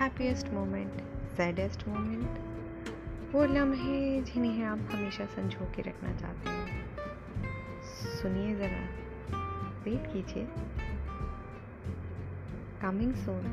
Happiest moment saddest moment वो लम्हे जिन्हें आप हमेशा संजो के रखना चाहते हैं। सुनिए ज़रा वेट कीजिए। कमिंग सोन